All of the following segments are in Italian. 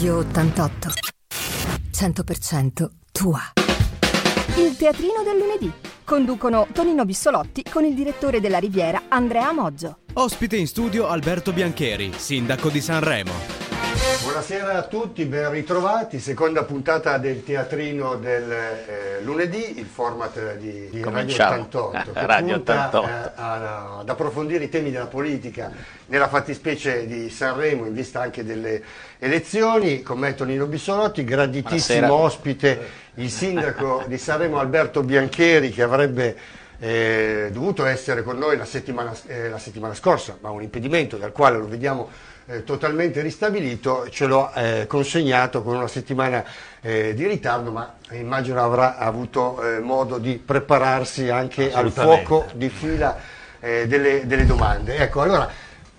Radio 88. 100% tua. Il teatrino del lunedì. Conducono Tonino Bissolotti con il direttore della Riviera Andrea Moggio. Ospite in studio Alberto Biancheri, sindaco di Sanremo. Buonasera a tutti, ben ritrovati. Seconda puntata del teatrino del eh, lunedì, il format di, di Radio 88, che Radio punta 88. eh, a- ad approfondire i temi della politica nella fattispecie di Sanremo in vista anche delle elezioni. Con me Tonino Bissolotti, graditissimo Buonasera. ospite il sindaco di Sanremo Alberto Biancheri che avrebbe eh, dovuto essere con noi la settimana, eh, la settimana scorsa, ma un impedimento dal quale lo vediamo eh, totalmente ristabilito, ce l'ho eh, consegnato con una settimana eh, di ritardo, ma immagino avrà avuto eh, modo di prepararsi anche al fuoco di fila eh, delle, delle domande. Ecco, allora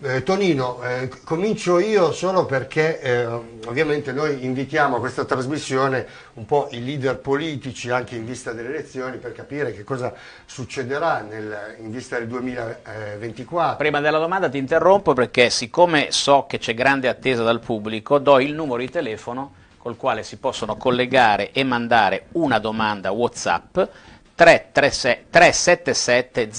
eh, Tonino, eh, comincio io solo perché eh, ovviamente noi invitiamo a questa trasmissione un po' i leader politici anche in vista delle elezioni per capire che cosa succederà nel- in vista del 2024. Prima della domanda ti interrompo perché siccome so che c'è grande attesa dal pubblico, do il numero di telefono col quale si possono collegare e mandare una domanda WhatsApp 336 377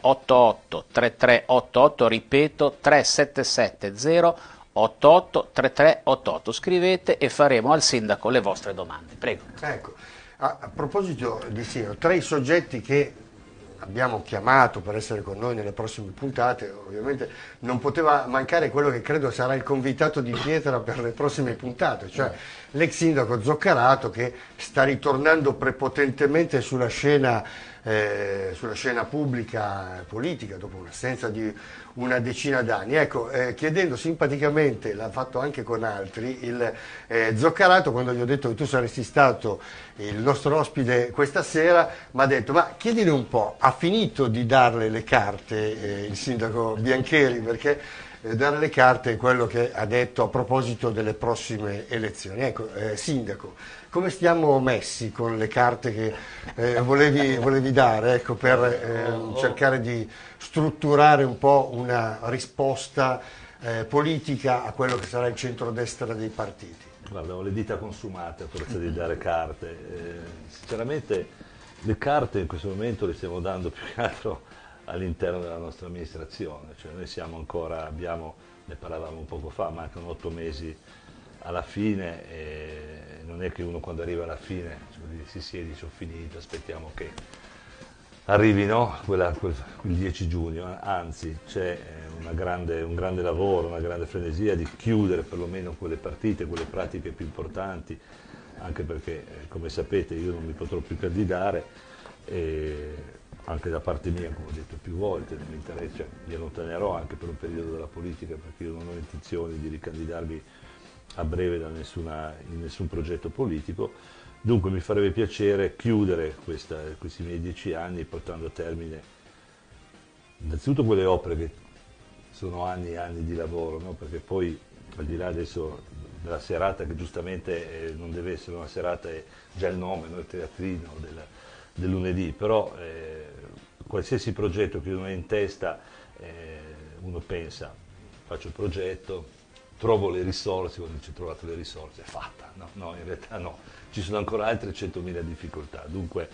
088 3388, ripeto 377 088 3388. Scrivete e faremo al sindaco le vostre domande. Prego. Ecco, a, a proposito di Sino, tra i soggetti che abbiamo chiamato per essere con noi nelle prossime puntate, ovviamente non poteva mancare quello che credo sarà il convitato di pietra per le prossime puntate, cioè l'ex sindaco Zoccarato che sta ritornando prepotentemente sulla scena, eh, sulla scena pubblica politica dopo un'assenza di una decina d'anni. Ecco, eh, chiedendo simpaticamente, l'ha fatto anche con altri, il eh, Zoccarato, quando gli ho detto che tu saresti stato il nostro ospite questa sera, mi ha detto, ma chiedile un po', ha finito di darle le carte eh, il sindaco Biancheri? Perché eh, dare le carte è quello che ha detto a proposito delle prossime elezioni. Ecco, eh, sindaco, come stiamo messi con le carte che eh, volevi, volevi dare ecco, per eh, cercare di strutturare un po' una risposta eh, politica a quello che sarà il centrodestra dei partiti? Guarda, ho le dita consumate a forza di dare carte. Eh, sinceramente le carte in questo momento le stiamo dando più che altro all'interno della nostra amministrazione. Cioè, noi siamo ancora, abbiamo, ne parlavamo poco fa, mancano otto mesi alla fine e non è che uno quando arriva alla fine cioè, si siede ho finito, aspettiamo che arrivi no? Quella- quel, quel 10 giugno, anzi c'è eh, grande- un grande lavoro, una grande frenesia di chiudere perlomeno quelle partite, quelle pratiche più importanti, anche perché eh, come sapete io non mi potrò più candidare e anche da parte mia, come ho detto più volte, non mi allontanerò anche per un periodo dalla politica perché io non ho intenzione di ricandidarmi a breve nessuna- in nessun progetto politico. Dunque mi farebbe piacere chiudere questa- questi miei dieci anni portando a termine innanzitutto quelle opere che sono anni e anni di lavoro, no? perché poi al di là adesso della serata che giustamente eh, non deve essere una serata, è già il nome, no? il teatrino del, del lunedì, però eh, qualsiasi progetto che uno ha in testa, eh, uno pensa, faccio il progetto, trovo le risorse, quando ho trovato le risorse è fatta, no, no, in realtà no, ci sono ancora altre 100.000 difficoltà, dunque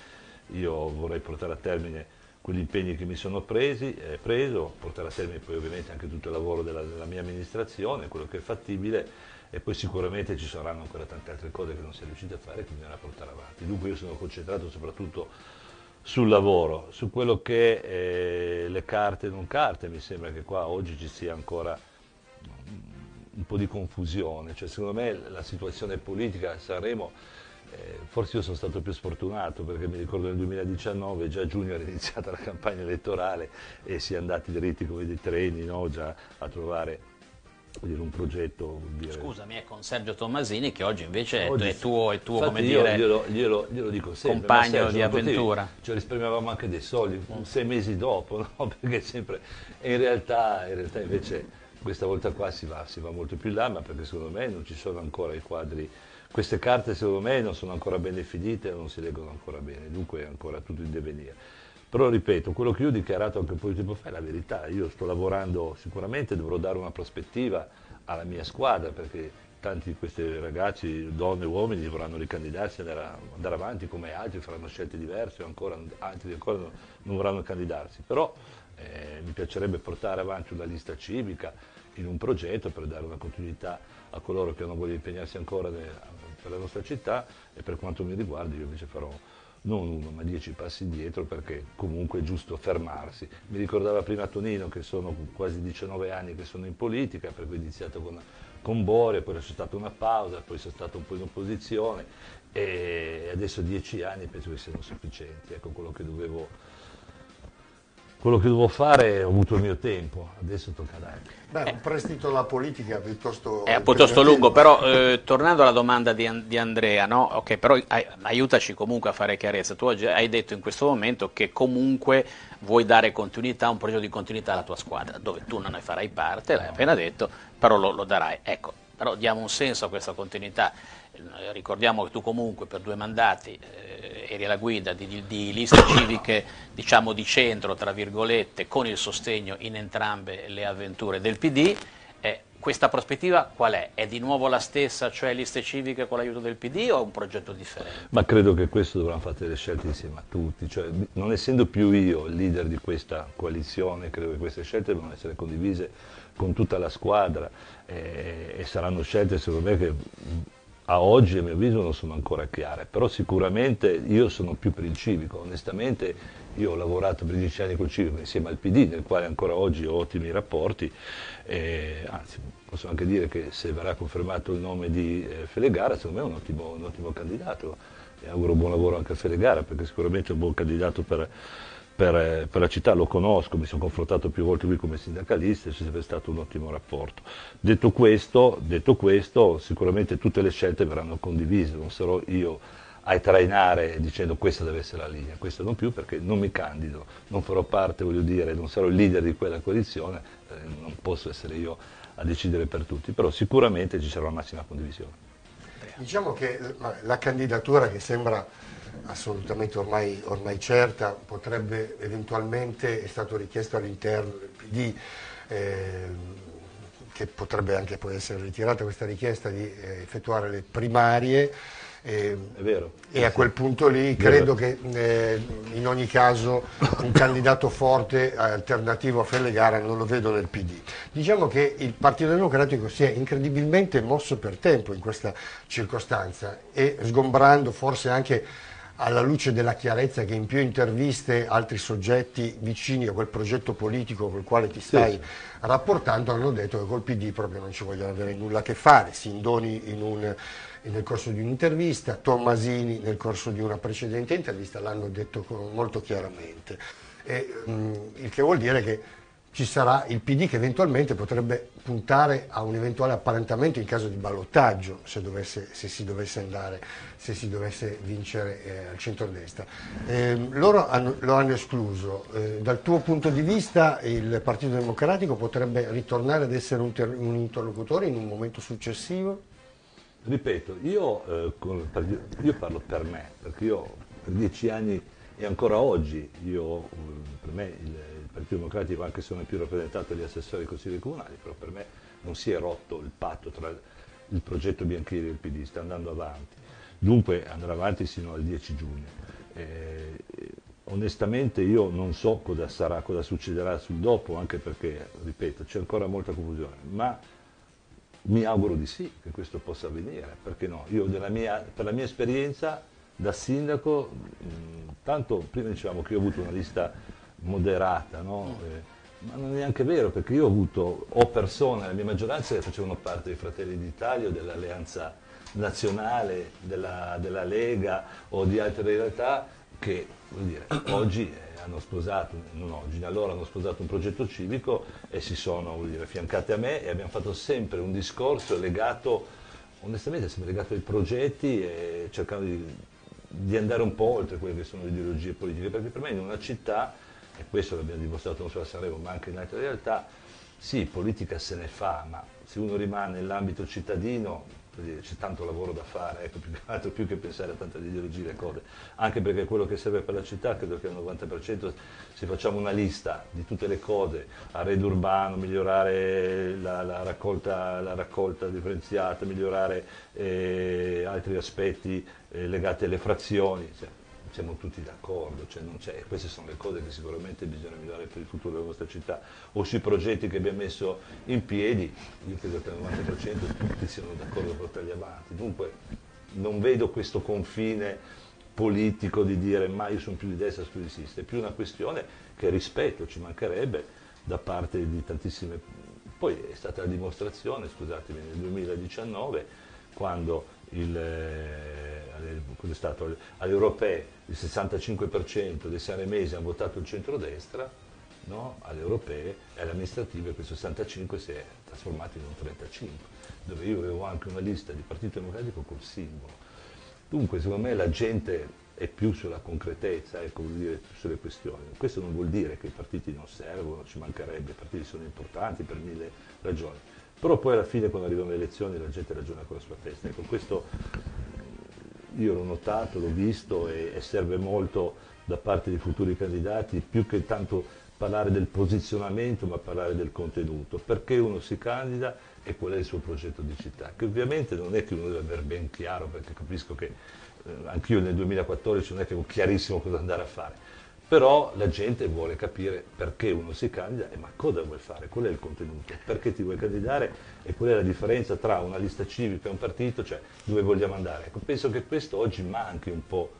io vorrei portare a termine quegli impegni che mi sono presi, eh, preso, portare a termine poi ovviamente anche tutto il lavoro della, della mia amministrazione, quello che è fattibile e poi sicuramente ci saranno ancora tante altre cose che non si è riusciti a fare che bisognerà portare avanti. Dunque io sono concentrato soprattutto sul lavoro, su quello che eh, le carte e non carte, mi sembra che qua oggi ci sia ancora un po' di confusione, cioè, secondo me la situazione politica a Sanremo, eh, forse io sono stato più sfortunato perché mi ricordo nel 2019 già a giugno era iniziata la campagna elettorale e si è andati dritti come dei treni no? già a trovare dire, un progetto. dire- Scusami, è con Sergio Tommasini che oggi invece è- Oggi- è tuo, è tuo come io dire, glielo, glielo- glielo dico sempre, compagno Sergio, di non potevi- avventura. Cioè risparmiavamo anche dei soldi, sei mesi dopo, no? Perché sempre... E in realtà, in realtà invece questa volta qua si va, si va molto più in là, ma perché secondo me non ci sono ancora i quadri, queste carte secondo me non sono ancora ben definite, non si leggono ancora bene, dunque è ancora tutto in divenire. Però ripeto, quello che io ho dichiarato anche un po' di tempo fa è la verità, io sto lavorando sicuramente, dovrò dare una prospettiva alla mia squadra perché tanti di questi ragazzi, donne e uomini, vorranno ricandidarsi, andare, andare, avanti come altri, faranno scelte diverse, ancora, altri ancora non, non vorranno candidarsi. Però eh, mi piacerebbe portare avanti una lista civica in un progetto per dare una continuità a coloro che hanno voglia di impegnarsi ancora per la nostra città e per quanto mi riguarda io invece farò non uno ma dieci passi indietro perché comunque è giusto fermarsi. Mi ricordava prima Tonino che sono quasi 19 anni che sono in politica, per cui ho iniziato con, con Boria, poi c'è stata una pausa, poi sono stato un po' in opposizione e adesso dieci anni penso che siano sufficienti, ecco quello che dovevo quello che dovevo fare ho avuto il mio tempo, adesso tocca a dare. Beh, un prestito alla politica piuttosto... È piuttosto lungo, però eh, tornando alla domanda di, di Andrea, no? okay, però ai, aiutaci comunque a fare chiarezza. Tu oggi hai detto in questo momento che comunque vuoi dare continuità, un progetto di continuità alla tua squadra, dove tu non ne farai parte, l'hai appena detto, però lo, lo darai. Ecco, però diamo un senso a questa continuità. Eh, ricordiamo che tu comunque per due mandati eh, eri alla guida di, di, liste civiche diciamo di centro, tra virgolette, con il sostegno in entrambe le avventure del PD. Eh, questa prospettiva qual è? È di nuovo la stessa, cioè liste civiche con l'aiuto del PD o è un progetto differente? Ma credo che questo dovranno fare delle scelte insieme a tutti, cioè, non essendo più io il leader di questa coalizione, credo che queste scelte devono essere condivise con tutta la squadra eh, e saranno scelte secondo me che a oggi a mio avviso non sono ancora chiare, però sicuramente io sono più per il civico, onestamente io ho lavorato per dieci anni col civico insieme al PD, nel quale ancora oggi ho ottimi rapporti, e, anzi posso anche dire che se verrà confermato il nome di eh, Felegara, secondo me è un ottimo, un ottimo candidato. E auguro buon lavoro anche a Felegara perché sicuramente è un buon candidato per per, per, la città, lo conosco, mi sono confrontato più volte qui come sindacalista e c'è sempre stato un ottimo rapporto. Detto questo, detto questo, sicuramente tutte le scelte verranno condivise, non sarò io a trainare dicendo questa deve essere la linea, questa non più perché non mi candido, non farò parte, voglio dire, non sarò il leader di quella coalizione, eh, non posso essere io a decidere per tutti, però sicuramente ci sarà la massima condivisione. Diciamo che la candidatura che sembra assolutamente ormai, ormai, certa, potrebbe eventualmente, è stato richiesto all'interno del PD, eh, che potrebbe anche poi essere ritirata questa richiesta di eh, effettuare le primarie. Eh, vero, e a quel punto lì credo che eh, in ogni caso un candidato forte alternativo a Fellegara non lo vedo nel PD. Diciamo che il Partito Democratico si è incredibilmente mosso per tempo in questa circostanza e sgombrando forse anche alla luce della chiarezza che in più interviste altri soggetti vicini a quel progetto politico col quale ti stai sì. rapportando hanno detto che col PD proprio non ci vogliono avere nulla a che fare, Sindoni in un, nel corso di un'intervista, Tommasini nel corso di una precedente intervista l'hanno detto molto chiaramente, e, mh, il che vuol dire che ci sarà il PD che eventualmente potrebbe puntare a un eventuale apparentamento in caso di ballottaggio se, dovesse, se si dovesse andare, se si dovesse vincere eh, al centro-destra. Eh, loro hanno, lo hanno escluso. Eh, dal tuo punto di vista il Partito Democratico potrebbe ritornare ad essere un, un interlocutore in un momento successivo? Ripeto, io, eh, io, parlo per me, perché io per dieci anni e ancora oggi, io, per me il, Partito Democratico, anche se non è più rappresentato gli assessori ai consigli comunali, però per me non si è rotto il patto tra il progetto Bianchini e il PD, sta andando avanti. Dunque andrà avanti sino al 10 giugno. Eh, onestamente io non so cosa sarà, cosa succederà sul dopo, anche perché, ripeto, c'è ancora molta confusione, ma mi auguro di sì che questo possa avvenire, perché no? Io mia, per la mia esperienza da sindaco, mh, tanto prima dicevamo che io ho avuto una lista moderata, no? eh, ma non è neanche vero perché io ho avuto ho persone nella mia maggioranza che facevano parte dei Fratelli d'Italia o dell'Alleanza Nazionale, della, della, Lega o di altre realtà che dire, oggi eh, hanno sposato, non oggi, allora hanno sposato un progetto civico e si sono dire, affiancate a me e abbiamo fatto sempre un discorso legato, onestamente sempre legato ai progetti e cercando di, di andare un po' oltre quelle che sono le ideologie politiche, perché per me in una città e questo l'abbiamo dimostrato non solo a Sanremo ma anche in altre realtà, sì, politica se ne fa, ma se uno rimane nell'ambito cittadino c'è tanto lavoro da fare, ecco, più, che altro, più che pensare a tante ideologie e cose, anche perché quello che serve per la città credo che al 90% se facciamo una lista di tutte le cose, arredo urbano, migliorare la, la, raccolta, la raccolta, differenziata, migliorare eh, altri aspetti eh, legati alle frazioni, cioè, siamo tutti d'accordo, cioè queste sono le cose che sicuramente bisogna migliorare per il futuro della nostra città, o sui progetti che abbiamo messo in piedi, io credo che al 90% tutti siano d'accordo a portarli avanti, dunque non vedo questo confine politico di dire ma io sono più di destra, più di sinistra, è più una questione che rispetto ci mancherebbe da parte di tantissime... Poi è stata la dimostrazione, scusatemi, nel 2019, quando il, alle europee il 65% dei sanremesi hanno votato il centrodestra, no? alle europee e alle amministrative questo 65 si è trasformato in un 35, dove io avevo anche una lista di Partito Democratico col simbolo. Dunque secondo me la gente è più sulla concretezza, ecco, vuol dire sulle questioni. Questo non vuol dire che i partiti non servono, ci mancherebbe, i partiti sono importanti per mille ragioni però poi alla fine quando arrivano le elezioni la gente ragiona con la sua testa. Ecco, questo io l'ho notato, l'ho visto e, e serve molto da parte dei futuri candidati, più che tanto parlare del posizionamento, ma parlare del contenuto, perché uno si candida e qual è il suo progetto di città, che ovviamente non è che uno deve avere ben chiaro, perché capisco che eh, anch'io nel 2014 non è che ho chiarissimo cosa andare a fare, però la gente vuole capire perché uno si candida e ma cosa vuoi fare, qual è il contenuto, perché ti vuoi candidare? E qual è la differenza tra una lista civica e un partito, cioè dove vogliamo andare. Ecco, penso che questo oggi manchi un po',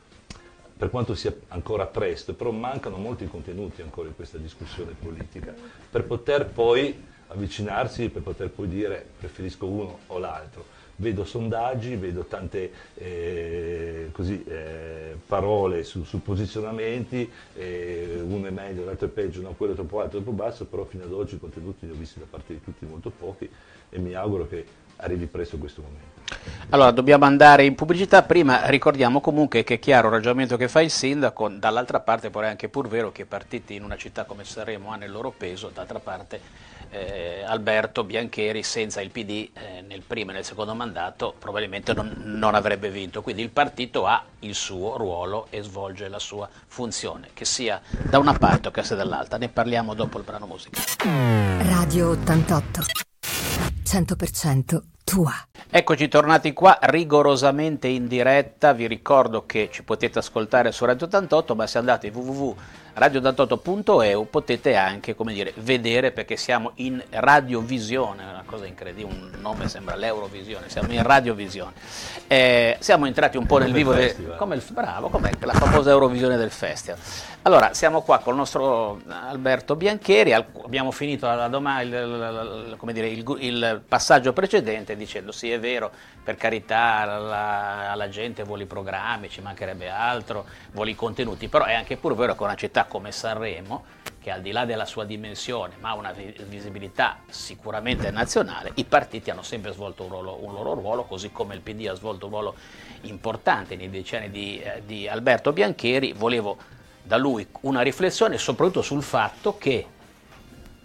per quanto sia ancora presto, però mancano molti contenuti ancora in questa discussione politica, per poter poi avvicinarsi, per poter poi dire preferisco uno o l'altro vedo sondaggi, vedo tante eh, così, eh, parole su, su posizionamenti, eh, uno è meglio, l'altro è peggio, no, quello è troppo alto, troppo basso, però fino ad oggi i contenuti li ho visti da parte di tutti molto pochi e mi auguro che arrivi presto questo momento. Allora, dobbiamo andare in pubblicità, prima ricordiamo comunque che è chiaro il ragionamento che fa il sindaco, dall'altra parte però è anche pur vero che i partiti in una città come Sanremo hanno il loro peso, d'altra parte eh, Alberto Biancheri senza il PD eh, nel primo e nel secondo mandato probabilmente non, non, avrebbe vinto, quindi il partito ha il suo ruolo e svolge la sua funzione, che sia da una parte o che sia dall'altra, ne parliamo dopo il brano musica. Radio 88, 100% tua. Eccoci tornati qua rigorosamente in diretta, vi ricordo che ci potete ascoltare su Radio 88, ma se andate www.radio88.eu potete anche, come dire, vedere perché siamo in radiovisione, una cosa incredibile, un nome sembra l'Eurovisione, siamo in radiovisione. Eh, siamo entrati un po' nel vivo, de, come il, bravo, come la famosa Eurovisione del festival. Allora, siamo qua con il nostro Alberto Biancheri, abbiamo finito la domanda, il, il, dire, il, passaggio precedente dicendo sì è vero, per carità alla, alla, gente vuole i programmi, ci mancherebbe altro, vuole i contenuti, però è anche pur vero che una città come Sanremo, che al di là della sua dimensione, ma ha una visibilità sicuramente nazionale, i partiti hanno sempre svolto un, ruolo, un loro ruolo, così come il PD ha svolto un ruolo importante nei decenni di, eh, di Alberto Biancheri, volevo da lui una riflessione soprattutto sul fatto che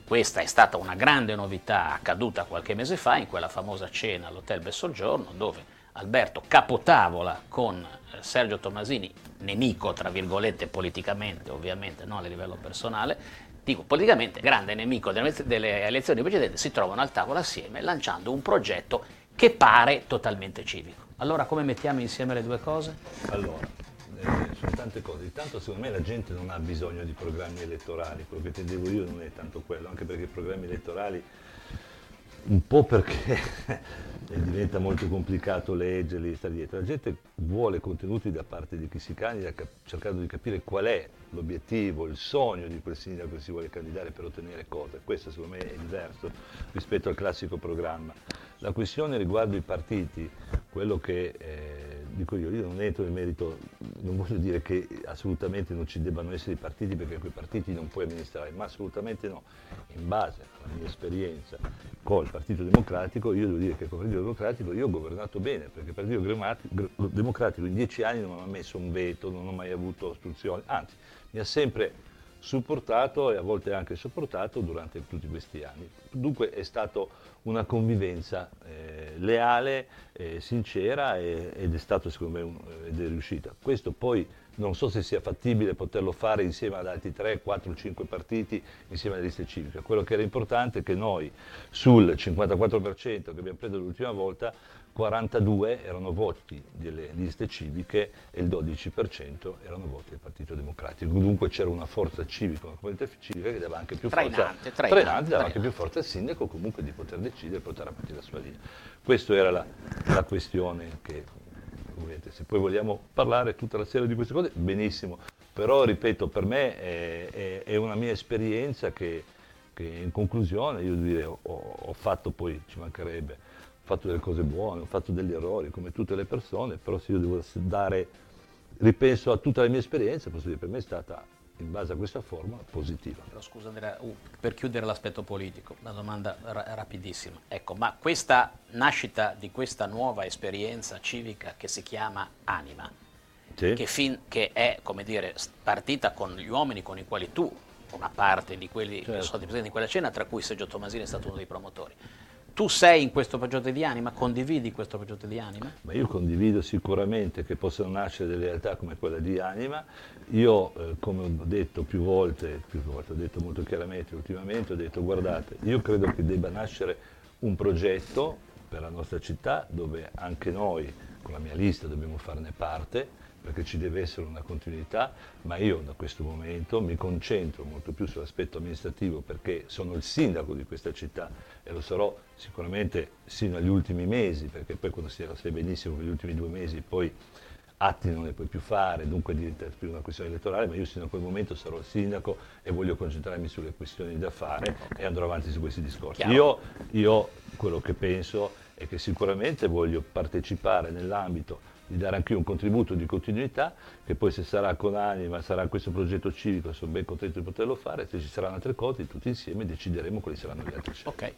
questa è stata una grande novità accaduta qualche mese fa in quella famosa cena all'Hotel Bessoggiorno dove Alberto capotavola con eh, Sergio Tomasini, nemico tra virgolette politicamente, ovviamente non a livello personale, dico politicamente grande nemico delle elezioni precedenti, si trovano al tavolo assieme lanciando un progetto che pare totalmente civico. Allora come mettiamo insieme le due cose? Allora, eh, sono tante cose. Intanto secondo me la gente non ha bisogno di programmi elettorali, quello che intendevo io non è tanto quello, anche perché i programmi elettorali un po' perché diventa molto complicato leggerli, stare dietro. La gente vuole contenuti da parte di chi si candida, cercando di capire qual è l'obiettivo, il sogno di quel sindaco che si vuole candidare per ottenere cosa. Questo secondo me è diverso rispetto al classico programma. La questione riguardo i partiti, quello che eh, dico io, io non entro nel merito, non voglio dire che assolutamente non ci debbano essere i partiti perché quei partiti non puoi amministrare, ma assolutamente no. In base alla mia esperienza col Partito Democratico, io devo dire che col Partito Democratico io ho governato bene, perché il Partito Democratico in dieci anni non mi ha messo un veto, non ho mai avuto ostruzioni, anzi mi ha sempre supportato e a volte anche sopportato durante tutti questi anni. Dunque è stata una convivenza eh, leale, eh, sincera e, ed è stato secondo me un, ed è riuscita. Questo poi non so se sia fattibile poterlo fare insieme ad altri 3, 4, 5 partiti, insieme alle liste civiche. Quello che era importante è che noi sul 54% che abbiamo preso l'ultima volta 42 erano voti delle liste civiche e il 12% erano voti del Partito Democratico. Dunque c'era una forza civica, una comunità civica che dava anche più trainante, forza, trainante, trainante, dava anche più forza al sindaco comunque di poter decidere e portare avanti la sua linea. Questa era la, la questione che, se poi vogliamo parlare tutta la sera di queste cose, benissimo, però ripeto, per me è, è, è una mia esperienza che, che, in conclusione io direi, ho, ho fatto poi, ci mancherebbe, fatto delle cose buone, ho fatto degli errori come tutte le persone, però se io devo dare, ripenso a tutta la mia esperienza, posso dire per me è stata in base a questa forma positiva. Però scusa Andrea, uh, per chiudere l'aspetto politico, una domanda ra- rapidissima. Ecco, ma questa nascita di questa nuova esperienza civica che si chiama Anima, Sì. che, fin- che è, come dire, partita con gli uomini con i quali tu, una parte di quelli che Certo. sono stati presenti in quella cena, tra cui Sergio Tomasini è stato uno dei promotori. Tu sei in questo progetto di anima, condividi questo progetto di anima? Ma io condivido sicuramente che possano nascere delle realtà come quella di Anima. Io, eh, come ho detto più volte, più volte, ho detto molto chiaramente ultimamente, ho detto guardate, io credo che debba nascere un progetto per la nostra città dove anche noi, con la mia lista, dobbiamo farne parte, perché ci deve essere una continuità, ma io da questo momento mi concentro molto più sull'aspetto amministrativo perché sono il sindaco di questa città e lo sarò sicuramente sino agli ultimi mesi, perché poi quando si sai benissimo che gli ultimi due mesi poi atti non ne puoi più fare, dunque diventa più una questione elettorale, ma io sino a quel momento sarò il sindaco e voglio concentrarmi sulle questioni da fare e andrò avanti su questi discorsi. Io, io quello che penso è che sicuramente voglio partecipare nell'ambito di dare anche io un contributo di continuità, che poi se sarà con anima, sarà questo progetto civico, sono ben contento di poterlo fare, se ci saranno altre cose, tutti insieme decideremo quali saranno le altre scelte. Ok.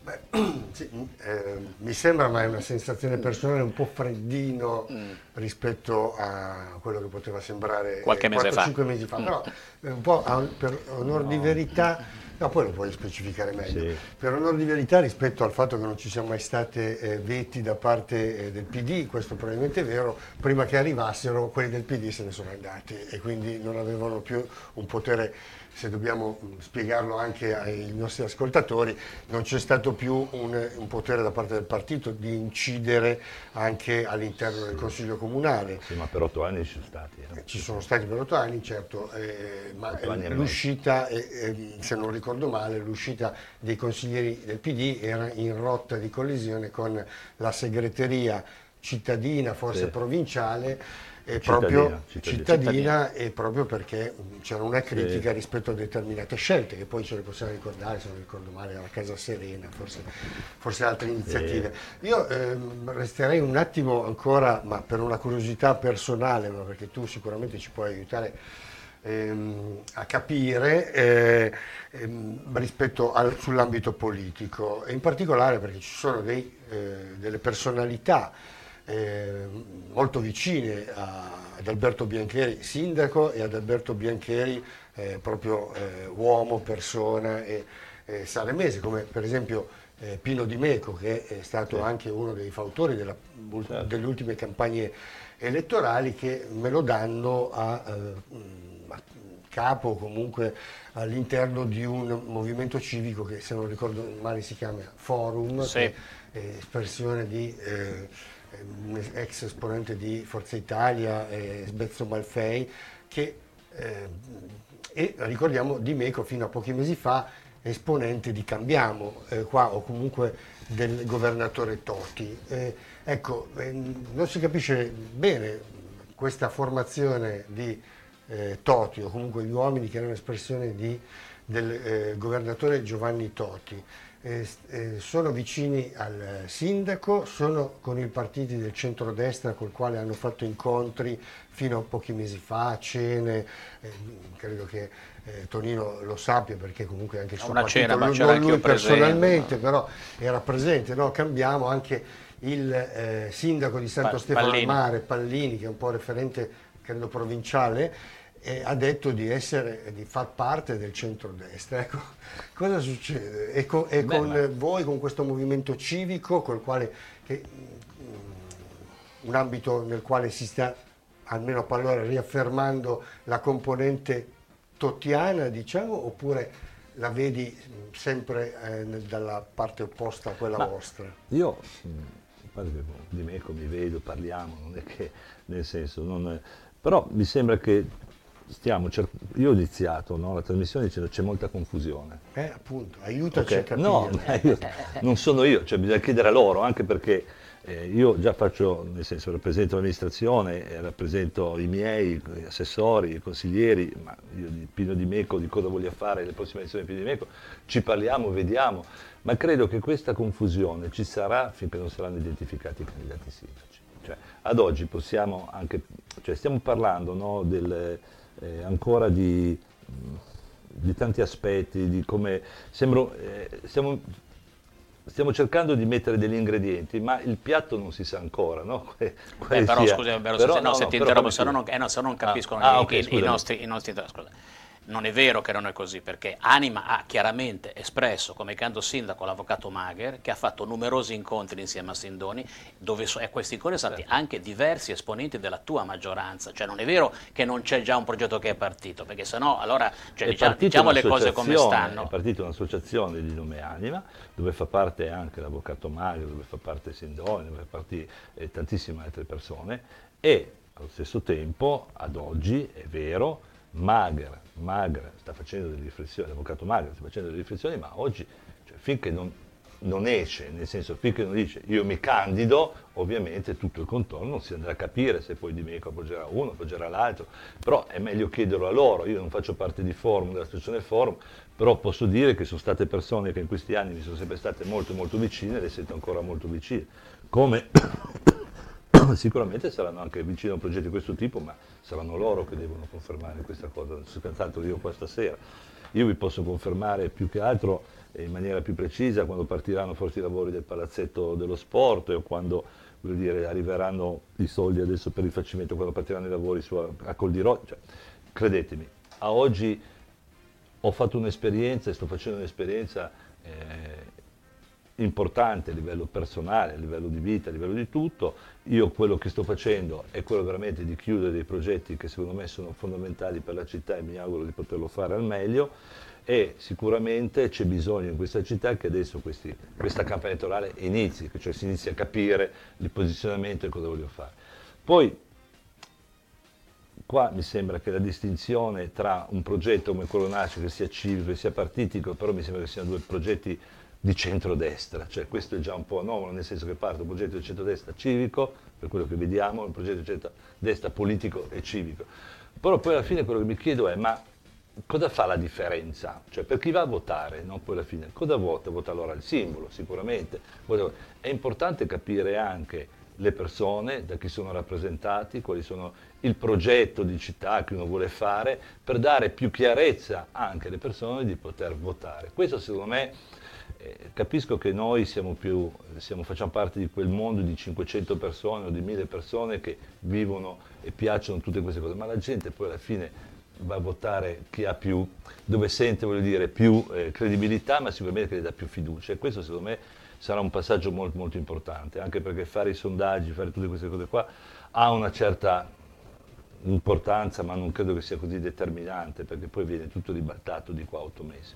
Beh, sì, eh, mi sembra, ma è una sensazione personale, un po' freddino rispetto a quello che poteva sembrare Mm. Qualche mese fa. 5 mesi fa, però eh, un po' a- per onor di verità, no, poi lo puoi specificare meglio, Sì. per onor di verità rispetto al fatto che non ci siano mai state eh, veti da parte eh, del PD, questo probabilmente è vero, prima che arrivassero quelli del PD se ne sono andati e quindi non avevano più un potere se dobbiamo mh, spiegarlo anche ai nostri ascoltatori, non c'è stato più un, un potere da parte del partito di incidere anche all'interno del Consiglio Comunale. Sì, ma per otto anni ci sono stati. eh. Ci sono stati per otto anni, certo, eh, ma anni l'uscita, eh, eh, se non ricordo male, l'uscita dei consiglieri del PD era in rotta di collisione con la segreteria cittadina, forse Sì. provinciale, Cittadina, proprio cittadina. cittadina e proprio perché c'era una critica Sì. rispetto a determinate scelte che poi ce le possiamo ricordare, se non ricordo male, alla Casa Serena, forse, forse altre iniziative. Io ehm, resterei un attimo ancora, ma per una curiosità personale, ma perché tu sicuramente ci puoi aiutare ehm, a capire eh, ehm, rispetto al- sull'ambito politico e in particolare perché ci sono dei, eh, delle personalità eh, molto vicine a- ad Alberto Biancheri, sindaco, e ad Alberto Biancheri, eh, proprio eh, uomo, persona e salemese, come per esempio eh, Pino Di Meco, che è stato anche uno dei fautori della- Certo. delle ultime campagne elettorali, che me lo danno a, eh, a capo comunque all'interno di un movimento civico che se non ricordo male si chiama Forum, Sì. espressione di eh, ex esponente di Forza Italia, eh, Sbezzo Malfei, che eh, e ricordiamo Di Meco fino a pochi mesi fa esponente di Cambiamo, eh, qua o comunque del governatore Toti. Eh, ecco, eh, non si capisce bene questa formazione di eh, Toti o comunque gli uomini che erano espressione di- del eh, governatore Giovanni Toti. Eh, eh, sono vicini al sindaco, sono con i partiti del centrodestra col quale hanno fatto incontri fino a pochi mesi fa, cene, eh, credo che eh, Tonino lo sappia perché comunque anche il suo Una partito, cena, ma non- lui presente, personalmente, però era presente, no? cambiamo anche il eh, sindaco di Santo Pa- Stefano Pallini. Mare, Pallini, che è un po' referente, credo, provinciale, e ha detto di, essere, di far parte del centrodestra. Ecco, cosa succede? E, co, e Beh, con ma... voi, con questo movimento civico, col quale, che, un ambito nel quale si sta, almeno a parole, riaffermando la componente tottiana, diciamo, oppure la vedi sempre eh, dalla parte opposta a quella Ma vostra? Io, di me come vedo, parliamo, non è che, nel senso, è, però mi sembra che stiamo cercando, io ho iniziato no, la trasmissione dicendo c'è molta confusione. Eh, appunto, aiutaci okay. a capire. No, io, non sono io, cioè bisogna chiedere a loro, anche perché eh, io già faccio, nel senso, rappresento l'amministrazione, eh, rappresento i miei assessori, i consiglieri, ma io di Pino di Meco, di cosa voglio fare le prossime elezioni di Pino di Meco, ci parliamo, vediamo, ma credo che questa confusione ci sarà finché non saranno identificati i candidati sindaci. Cioè, ad oggi possiamo anche, cioè stiamo parlando no, del, eh, ancora di, di, tanti aspetti, di come sembra, eh, stiamo stiamo cercando di mettere degli ingredienti, ma il piatto non si sa ancora, no? Beh, però sia. scusa, però, se, no, no, se ti interrompo, se, no, se non capiscono ah, ah, okay, i, i, nostri, i nostri scusa non è vero che non è così, perché Anima ha chiaramente espresso come canto sindaco l'avvocato Magher, che ha fatto numerosi incontri insieme a Sindoni, dove so, e questi incontri sono stati anche diversi esponenti della tua maggioranza. Cioè non è vero che non c'è già un progetto che è partito, perché sennò allora cioè, diciamo, diciamo le cose come stanno. È partita un'associazione di nome Anima, dove fa parte anche l'avvocato Magher, dove fa parte Sindoni, dove fa parte eh, tantissime altre persone e allo stesso tempo, ad oggi, è vero, Magher Magra sta facendo delle riflessioni, l'avvocato Magra sta facendo delle riflessioni, ma oggi, cioè, finché non, non, esce, nel senso finché non dice io mi candido, ovviamente tutto il contorno si andrà a capire se poi Di Meco appoggerà uno, appoggerà l'altro, però è meglio chiederlo a loro, io non faccio parte di forum, dell'associazione forum, però posso dire che sono state persone che in questi anni mi sono sempre state molto molto vicine e le sento ancora molto vicine, come sicuramente saranno anche vicini a un progetto di questo tipo, ma saranno loro che devono confermare questa cosa, soltanto io qua stasera. Io vi posso confermare più che altro eh, in maniera più precisa quando partiranno forse i lavori del palazzetto dello sport o quando dire, arriveranno i soldi adesso per il facimento, quando partiranno i lavori su, a Col di Ro- cioè, credetemi, a oggi ho fatto un'esperienza e sto facendo un'esperienza eh, importante a livello personale, a livello di vita, a livello di tutto. Io quello che sto facendo è quello veramente di chiudere dei progetti che secondo me sono fondamentali per la città e mi auguro di poterlo fare al meglio e sicuramente c'è bisogno in questa città che adesso questi, questa campagna elettorale inizi, cioè si inizi a capire il posizionamento e cosa voglio fare. Poi qua mi sembra che la distinzione tra un progetto come quello nasce, che sia civico, che sia partitico, però mi sembra che siano due progetti di centrodestra, cioè questo è già un po' anomalo, nel senso che parte un progetto di centrodestra civico, per quello che vediamo, un progetto di centrodestra politico e civico. Però poi alla fine quello che mi chiedo è, ma cosa fa la differenza? Cioè per chi va a votare, no? poi alla fine, cosa vota? Vota allora il simbolo, sicuramente. È importante capire anche le persone, da chi sono rappresentati, quali sono il progetto di città che uno vuole fare, per dare più chiarezza anche alle persone di poter votare. Questo secondo me capisco che noi siamo più, siamo, facciamo parte di quel mondo di 500 persone o di 1000 persone che vivono e piacciono tutte queste cose, ma la gente poi alla fine va a votare chi ha più, dove sente dire, più eh, credibilità, ma sicuramente che le dà più fiducia. E questo secondo me sarà un passaggio molto, molto importante, anche perché fare i sondaggi, fare tutte queste cose qua, ha una certa importanza, ma non credo che sia così determinante, perché poi viene tutto ribaltato di qua a otto mesi.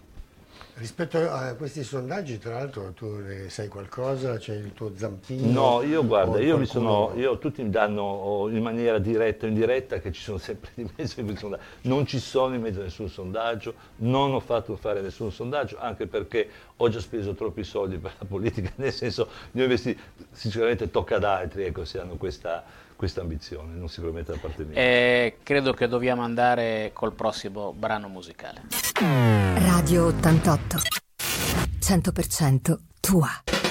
Rispetto a questi sondaggi, tra l'altro, tu ne sai qualcosa? C'è il tuo zampino? No, io guarda, io mi sono, io, tutti mi danno in maniera diretta o indiretta che ci sono sempre di mezzo in questi sondaggi. Non ci sono in mezzo a nessun sondaggio, non ho fatto fare nessun sondaggio, anche perché ho già speso troppi soldi per la politica, nel senso, io investi, sicuramente tocca ad altri, ecco, se hanno questa questa ambizione, non sicuramente da parte mia. Eh, credo che dobbiamo andare col prossimo brano musicale. Radio 88, 100% tua.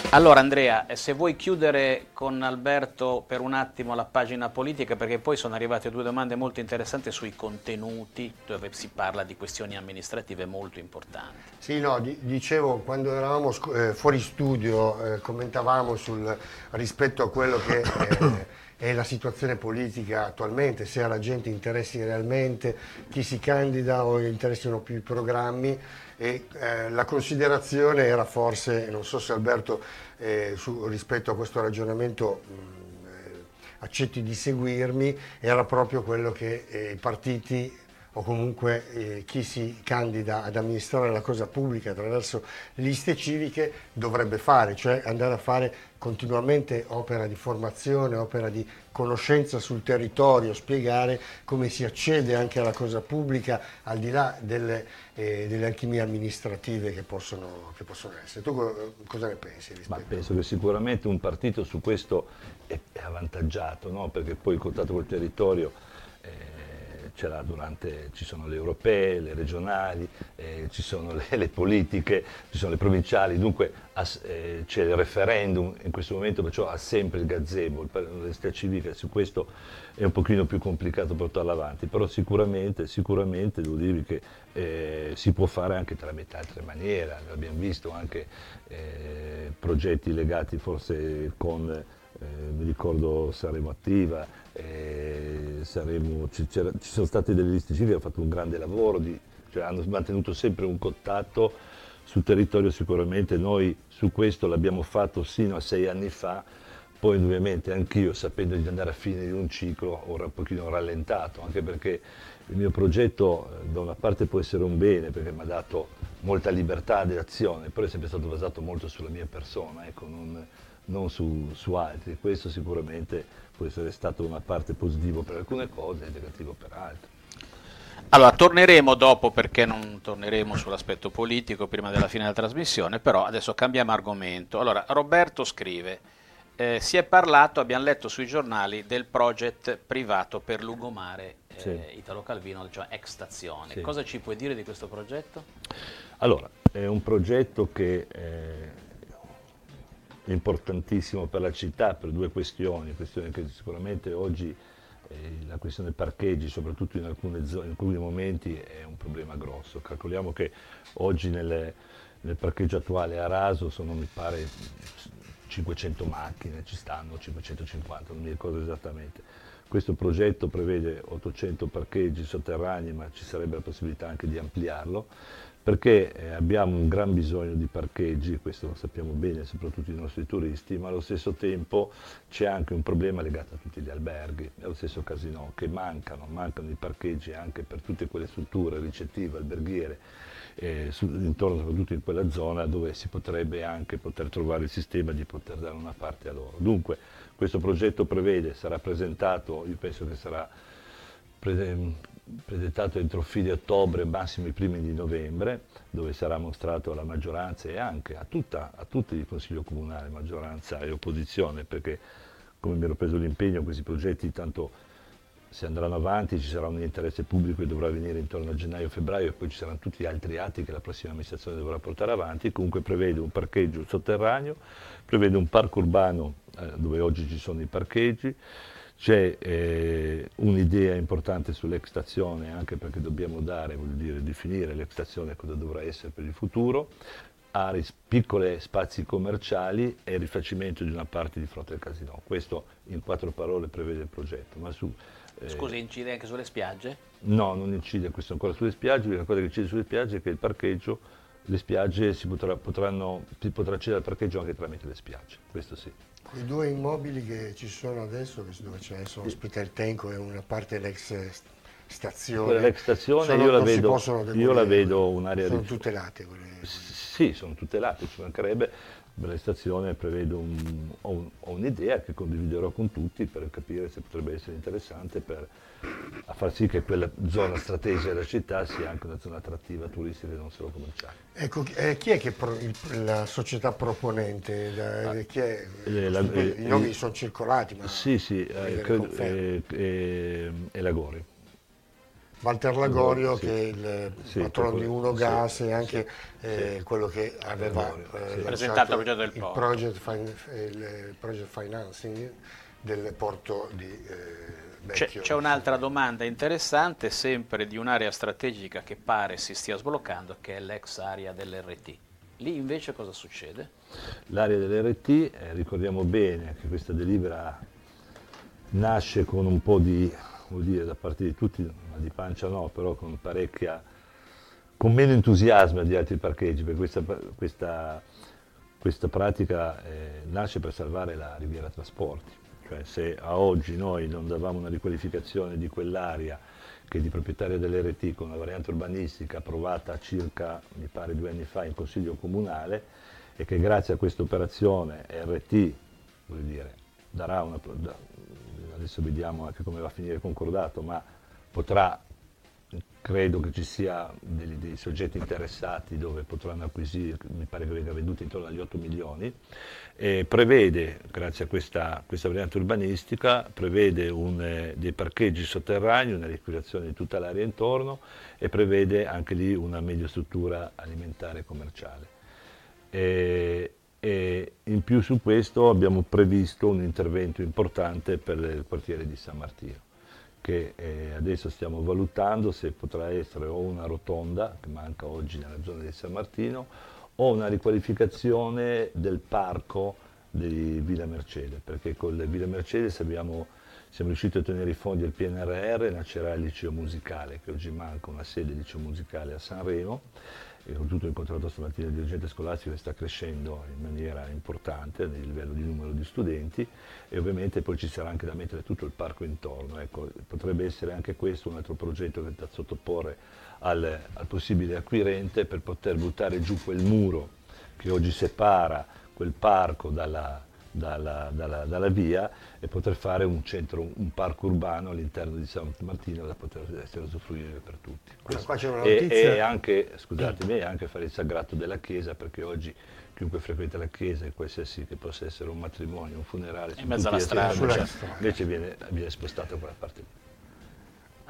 Allora Andrea, eh, se vuoi chiudere con Alberto per un attimo la pagina politica, perché poi sono arrivate due domande molto interessanti sui contenuti, dove si parla di questioni amministrative molto importanti. Sì, no, dicevo, quando eravamo eh, fuori studio eh, commentavamo sul, rispetto a quello che... Eh, è la situazione politica attualmente, se alla gente interessi realmente chi si candida o interessino più i programmi. E eh, la considerazione era forse, non so se Alberto eh, su, rispetto a questo ragionamento mh, eh, accetti di seguirmi, era proprio quello che eh, i partiti o comunque eh, chi si candida ad amministrare la cosa pubblica attraverso liste civiche dovrebbe fare, cioè andare a fare continuamente opera di formazione, opera di conoscenza sul territorio, spiegare come si accede anche alla cosa pubblica al di là delle, eh, delle alchimie amministrative che possono, che possono, essere. Tu cosa ne pensi? Ma penso che sicuramente un partito su questo è, è avvantaggiato, no? perché poi il contatto col territorio... Eh, durante, ci sono le europee, le regionali, eh, ci sono le, le, politiche, ci sono le provinciali, dunque eh, c'è il referendum in questo momento, perciò ha sempre il gazebo, l'università civica, su questo è un pochino più complicato portarlo avanti, però sicuramente, sicuramente devo dirvi che eh, si può fare anche tramite altre maniere, abbiamo visto anche eh, progetti legati forse con, mi ricordo Saremo Attiva, eh, saremo, ci, sono state delle liste civili hanno fatto un grande lavoro, di, cioè hanno mantenuto sempre un contatto sul territorio sicuramente, noi su questo l'abbiamo fatto sino a sei anni fa, poi ovviamente anch'io sapendo di andare a fine di un ciclo ho un pochino rallentato, anche perché il mio progetto eh, da una parte può essere un bene perché mi ha dato molta libertà di azione, però è sempre stato basato molto sulla mia persona, ecco, non, non su, su altri, questo sicuramente può essere stato una parte positiva per alcune cose e negativo per altre. Allora, torneremo dopo perché non torneremo sull'aspetto politico prima della fine della trasmissione, però adesso cambiamo argomento. Allora, Roberto scrive, eh, si è parlato, abbiamo letto sui giornali, del progetto privato per Lugomare eh, sì. Italo Calvino, cioè ex stazione. Sì. Cosa ci puoi dire di questo progetto? Allora, è un progetto che eh, importantissimo per la città per due questioni, questioni che sicuramente oggi eh, la questione parcheggi, soprattutto in, zone, in, alcuni momenti, è un problema grosso. Calcoliamo che oggi nelle, nel parcheggio attuale a Raso sono, mi pare, 500 macchine, ci stanno 550, non mi ricordo esattamente. Questo progetto prevede 800 parcheggi sotterranei, ma ci sarebbe la possibilità anche di ampliarlo perché eh, abbiamo un gran bisogno di parcheggi, questo lo sappiamo bene, soprattutto i nostri turisti, ma allo stesso tempo c'è anche un problema legato a tutti gli alberghi, allo stesso casino, che mancano, mancano i parcheggi anche per tutte quelle strutture ricettive, alberghiere, eh, su, intorno soprattutto in quella zona dove si potrebbe anche poter trovare il sistema di poter dare una parte a loro. Dunque questo progetto prevede, sarà presentato, io penso che sarà presentato entro fine ottobre, massimo i primi di novembre, dove sarà mostrato alla maggioranza e anche a, tutta, a tutti il Consiglio Comunale, maggioranza e opposizione, perché come mi ero preso l'impegno, questi progetti tanto se andranno avanti ci sarà un interesse pubblico che dovrà venire intorno a gennaio-febbraio e poi ci saranno tutti gli altri atti che la prossima amministrazione dovrà portare avanti, comunque prevede un parcheggio sotterraneo, prevede un parco urbano dove oggi ci sono i parcheggi, c'è eh, un'idea importante sull'ex stazione, anche perché dobbiamo dare, voglio dire, definire l'ex stazione cosa dovrà essere per il futuro, a piccoli spazi commerciali e il rifacimento di una parte di fronte al casino. Questo in quattro parole prevede il progetto. Ma su, eh, Scusi, incide anche sulle spiagge? No, non incide questo ancora sulle spiagge, la cosa che incide sulle spiagge è che il parcheggio, le spiagge si, potrà, potranno, si potrà accedere al parcheggio anche tramite le spiagge, questo sì. I due immobili che ci sono adesso, dove c'è l'Hospital Tenco e una parte dell'ex stazione. Quella l'ex stazione sono, io, la vedo, io la vedo un'area... Sono tutelate quelle? Sì, sono tutelate, ci mancherebbe. La stazione prevedo un, ho, un, ho un'idea che condividerò con tutti per capire se potrebbe essere interessante per a far sì che quella zona strategica della città sia anche una zona attrattiva turistica e non solo commerciale. Ecco, eh, chi è che pro, il, la società proponente? Da, ah, è, eh, la, eh, I nomi eh, sono circolati, ma... Sì, sì, eh, credo, eh, è Lagori. Walter Lagorio sì, che è il sì, patrono di Uno Gas sì, e anche eh, quello che aveva eh, presentato il progetto del il project, il project financing del porto di eh, c'è, c'è un'altra domanda interessante, sempre di un'area strategica che pare si stia sbloccando, che è l'ex area dell'RT. Lì invece cosa succede? L'area dell'RT, eh, ricordiamo bene che questa delibera nasce con un po' di, vuol dire, da parte di tutti, ma di pancia no, però con parecchia, con meno entusiasmo di altri parcheggi, perché questa, questa, questa pratica eh, nasce per salvare la Riviera Trasporti. Cioè se a oggi noi non davamo una riqualificazione di quell'area che è di proprietaria dell'RT con una variante urbanistica approvata circa, mi pare, due anni fa in Consiglio Comunale e che grazie a questa operazione RT, dire, darà una, adesso vediamo anche come va a finire concordato, ma potrà, credo che ci sia dei, dei, soggetti interessati dove potranno acquisire, mi pare che venga venduto intorno agli 8 milioni, e prevede, grazie a questa, questa variante urbanistica, prevede un, eh, dei parcheggi sotterranei, una liquidazione di tutta l'area intorno e prevede anche lì una meglio struttura alimentare e commerciale. E, e in più su questo abbiamo previsto un intervento importante per il quartiere di San Martino che eh, adesso stiamo valutando se potrà essere o una rotonda che manca oggi nella zona di San Martino o una riqualificazione del parco di Villa Mercedes perché con Villa Mercedes abbiamo, siamo riusciti a ottenere i fondi del PNRR e nascerà il liceo musicale che oggi manca una sede liceo musicale a Sanremo e ho incontrato stamattina il dirigente scolastico che sta crescendo in maniera importante nel livello di numero di studenti e ovviamente poi ci sarà anche da mettere tutto il parco intorno. Ecco, potrebbe essere anche questo un altro progetto da sottoporre al, al possibile acquirente per poter buttare giù quel muro che oggi separa quel parco dalla, dalla, dalla, dalla, via e poter fare un centro, un parco urbano all'interno di San Martino da poter essere usufruibile per tutti. E, e, anche, scusatemi, anche fare il sagrato della Chiesa perché oggi chiunque frequenta la Chiesa qualsiasi che possa essere un matrimonio, un funerale, in mezzo alla strada, invece viene, viene spostato da quella parte lì.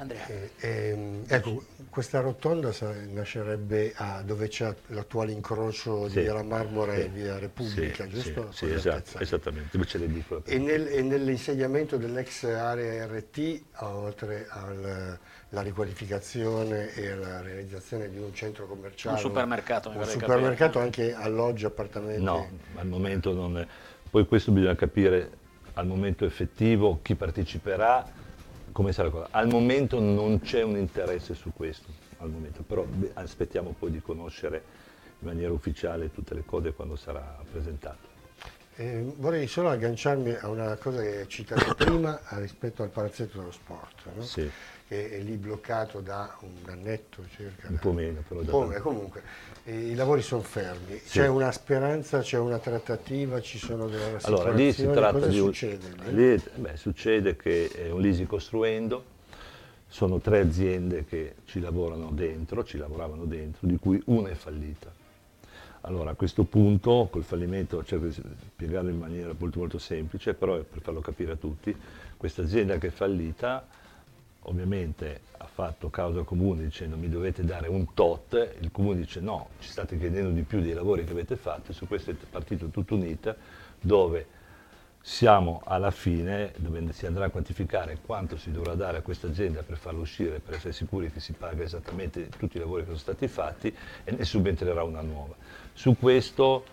Andrea. Eh, eh, ecco, questa rotonda sa, nascerebbe a dove c'è l'attuale incrocio sì. di Via Marmora sì. e Via Repubblica, sì, giusto? Sì, esatto, esattamente, dove c'è l'edicola. E, nel, e nell'insediamento dell'ex area RT, oltre alla riqualificazione e la realizzazione di un centro commerciale, un supermercato, un supermercato anche alloggi, appartamenti? No, al momento non è. Poi questo bisogna capire al momento effettivo chi parteciperà come sarà la cosa. Al momento non c'è un interesse su questo, momento, però aspettiamo poi di conoscere in maniera ufficiale tutte le cose quando sarà presentato. Eh, vorrei solo agganciarmi a una cosa che hai citato prima rispetto al palazzetto dello sport, no? sì. Che è lì bloccato da un annetto circa. Un po' meno, però. Da comunque, eh, i lavori sono fermi, sì. c'è una speranza, c'è una trattativa, ci sono delle Allora, lì si tratta cosa di un... succede? Lì, beh, succede che è un lisi costruendo, sono tre aziende che ci lavorano dentro, ci lavoravano dentro, di cui una è fallita allora a questo punto col fallimento cerco di spiegarlo in maniera molto molto semplice, però per farlo capire a tutti, questa azienda che è fallita ovviamente ha fatto causa al comune dicendo mi dovete dare un tot, il comune dice no, ci state chiedendo di più dei lavori che avete fatto su questo è partito tutto un hit dove siamo alla fine dove si andrà a quantificare quanto si dovrà dare a questa azienda per farla uscire, per essere sicuri che si paga esattamente tutti i lavori che sono stati fatti e ne subentrerà una nuova. Su questo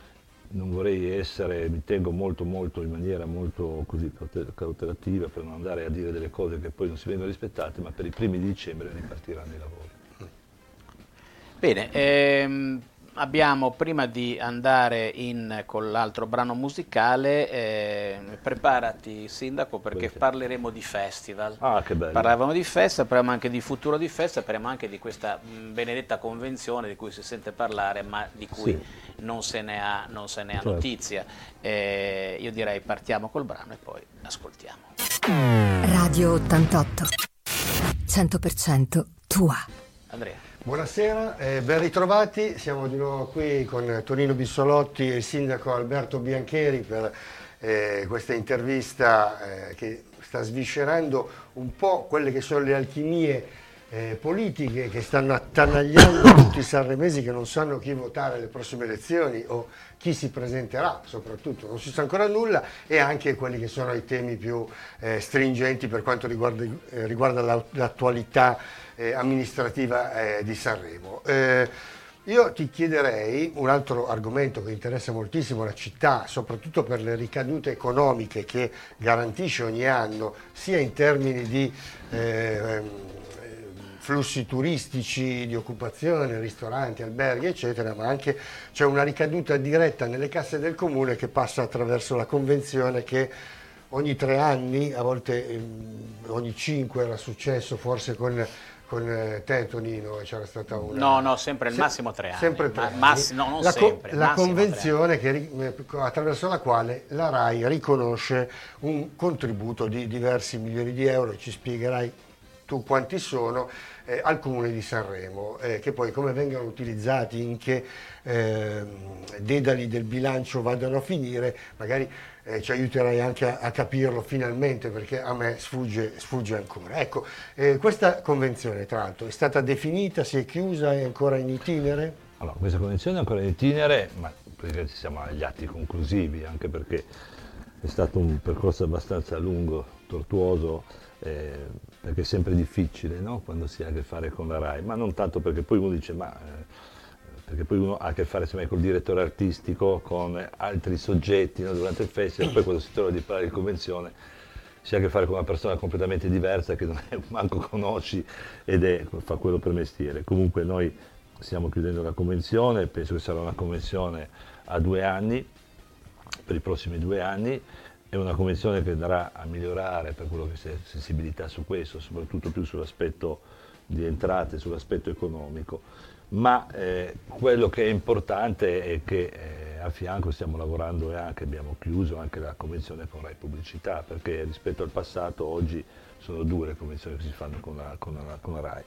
non vorrei essere, mi tengo molto molto in maniera molto così cautelativa per non andare a dire delle cose che poi non si vengono rispettate, ma per i primi di dicembre ripartiranno i lavori. Bene, ehm, abbiamo prima di andare in con l'altro brano musicale, eh, preparati sindaco perché Perché? parleremo di festival. Ah, che bello. Parlavamo di festa, parliamo anche di futuro di festa, parliamo anche di questa mh, benedetta convenzione di cui si sente parlare ma di cui sì. non se ne ha, se ne ha certo. notizia. Eh, io direi partiamo col brano e poi ascoltiamo. Radio 88, 100% tua. Andrea. Buonasera, eh, ben ritrovati, siamo di nuovo qui con Tonino Bissolotti e il sindaco Alberto Biancheri per eh, questa intervista eh, che sta sviscerando un po' quelle che sono le alchimie eh, politiche che stanno attanagliando tutti i sanremesi che non sanno chi votare alle prossime elezioni o chi si presenterà soprattutto, non si sa ancora nulla e anche quelli che sono i temi più eh, stringenti per quanto riguarda, eh, riguarda l'attualità eh, amministrativa eh, di Sanremo. Eh, Io ti chiederei un altro argomento che interessa moltissimo la città, soprattutto per le ricadute economiche che garantisce ogni anno, sia in termini di eh, flussi turistici, di occupazione, ristoranti, alberghi, eccetera, ma anche c'è una ricaduta diretta nelle casse del comune che passa attraverso la convenzione che ogni tre anni, a volte ehm, ogni cinque era successo forse con con eh, te Tonino c'era stata una... No, no, sempre il massimo tre anni. Sempre tre anni. massi- no, non la, sempre, la massimo convenzione che eh, attraverso la quale la RAI riconosce un contributo di diversi milioni di euro, ci spiegherai tu quanti sono, eh, al Comune di Sanremo, eh, che poi come vengono utilizzati, in che ehm, dedali del bilancio vadano a finire, magari eh, ci aiuterai anche a, a capirlo finalmente perché a me sfugge, sfugge ancora. Ecco, eh, questa convenzione tra l'altro è stata definita, si è chiusa, è ancora in itinere? Allora, questa convenzione è ancora in itinere, ma praticamente siamo agli atti conclusivi, anche perché è stato un percorso abbastanza lungo, tortuoso, eh, perché è sempre difficile no? quando si ha a che fare con la RAI, ma non tanto perché poi uno dice ma... perché poi uno ha a che fare semmai col direttore artistico, con altri soggetti no, durante il festival, poi quando si trova di parlare di convenzione si ha a che fare con una persona completamente diversa che non è, manco conosci ed è, fa quello per mestiere. Comunque noi stiamo chiudendo la convenzione, penso che sarà una convenzione a due anni, per i prossimi due anni, è una convenzione che andrà a migliorare per quello che c'è sensibilità su questo, soprattutto più sull'aspetto di entrate, sull'aspetto economico ma eh, quello che è importante è che eh, a fianco stiamo lavorando e anche abbiamo chiuso anche la convenzione con Rai Pubblicità, perché rispetto al passato oggi sono due le convenzioni che si fanno con la, con la, con la Rai,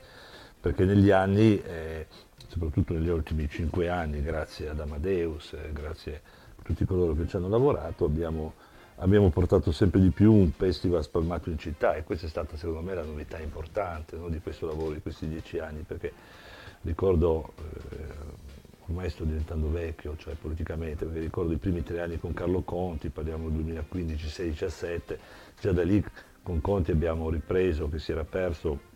perché negli anni, eh, soprattutto negli ultimi cinque anni, grazie ad Amadeus, eh, grazie a tutti coloro che ci hanno lavorato, abbiamo, abbiamo portato sempre di più un festival spalmato in città e questa è stata secondo me la novità importante no, di questo lavoro, di questi dieci anni, perché ricordo, eh, ormai sto diventando vecchio, cioè politicamente, perché ricordo i primi tre anni con Carlo Conti, parliamo del 2015, 16, 17, già da lì con Conti abbiamo ripreso, che si era perso,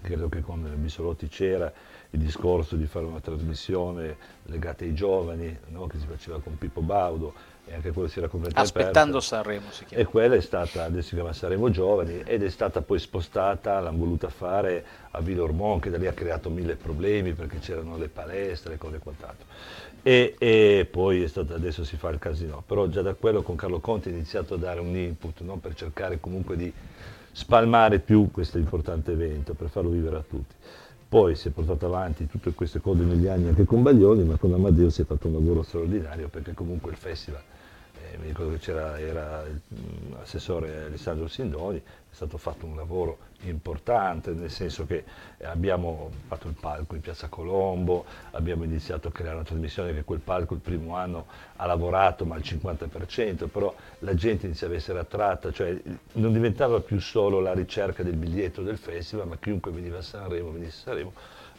credo che con Bissolotti c'era, il discorso di fare una trasmissione legata ai giovani, no? che si faceva con Pippo Baudo, e anche quello si era completamente Aspettando perso. Sanremo si chiama. E quella è stata, adesso si chiama Saremo Giovani, ed è stata poi spostata, l'hanno voluta fare a Villormont, che da lì ha creato mille problemi perché c'erano le palestre e cose e quant'altro. E, e poi è stata, adesso si fa il casino, però già da quello con Carlo Conti ha iniziato a dare un input no? per cercare comunque di spalmare più questo importante evento, per farlo vivere a tutti. Poi si è portato avanti tutte queste cose negli anni anche con Baglioni, ma con Amadeo si è fatto un lavoro straordinario perché comunque il festival mi ricordo che c'era era l'assessore Alessandro Sindoni, è stato fatto un lavoro importante, nel senso che abbiamo fatto il palco in Piazza Colombo, abbiamo iniziato a creare una trasmissione che quel palco il primo anno ha lavorato ma al 50%, però la gente iniziava a essere attratta, cioè non diventava più solo la ricerca del biglietto del festival, ma chiunque veniva a Sanremo, venisse a Sanremo,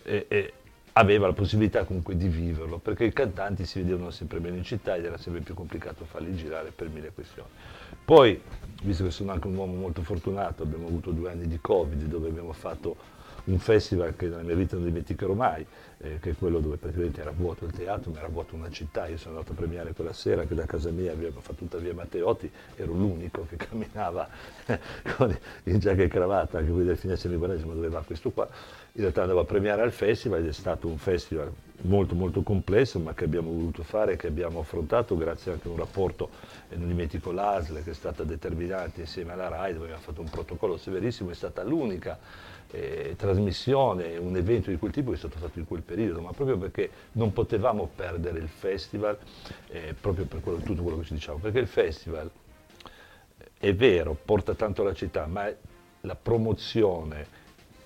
e, e aveva la possibilità comunque di viverlo, perché i cantanti si vedevano sempre meno in città ed era sempre più complicato farli girare per mille questioni. Poi, visto che sono anche un uomo molto fortunato, abbiamo avuto due anni di Covid dove abbiamo fatto un festival che nella mia vita non dimenticherò mai, eh, che è quello dove praticamente era vuoto il teatro, ma era vuoto una città. Io sono andato a premiare quella sera che da casa mia abbiamo fatto tutta via Matteotti, ero l'unico che camminava con in giacca e cravatta, anche qui del finestre guardavano ma dove va questo qua. In realtà andavo a premiare al festival ed è stato un festival molto molto complesso ma che abbiamo voluto fare, che abbiamo affrontato grazie anche a un rapporto, e non dimentico l'ASL che è stata determinante insieme alla RAI dove abbiamo fatto un protocollo severissimo, è stata l'unica eh, trasmissione, un evento di quel tipo che è stato fatto in quel periodo, ma proprio perché non potevamo perdere il festival, eh, proprio per quello, tutto quello che ci diciamo, perché il festival è vero, porta tanto alla città, ma la promozione,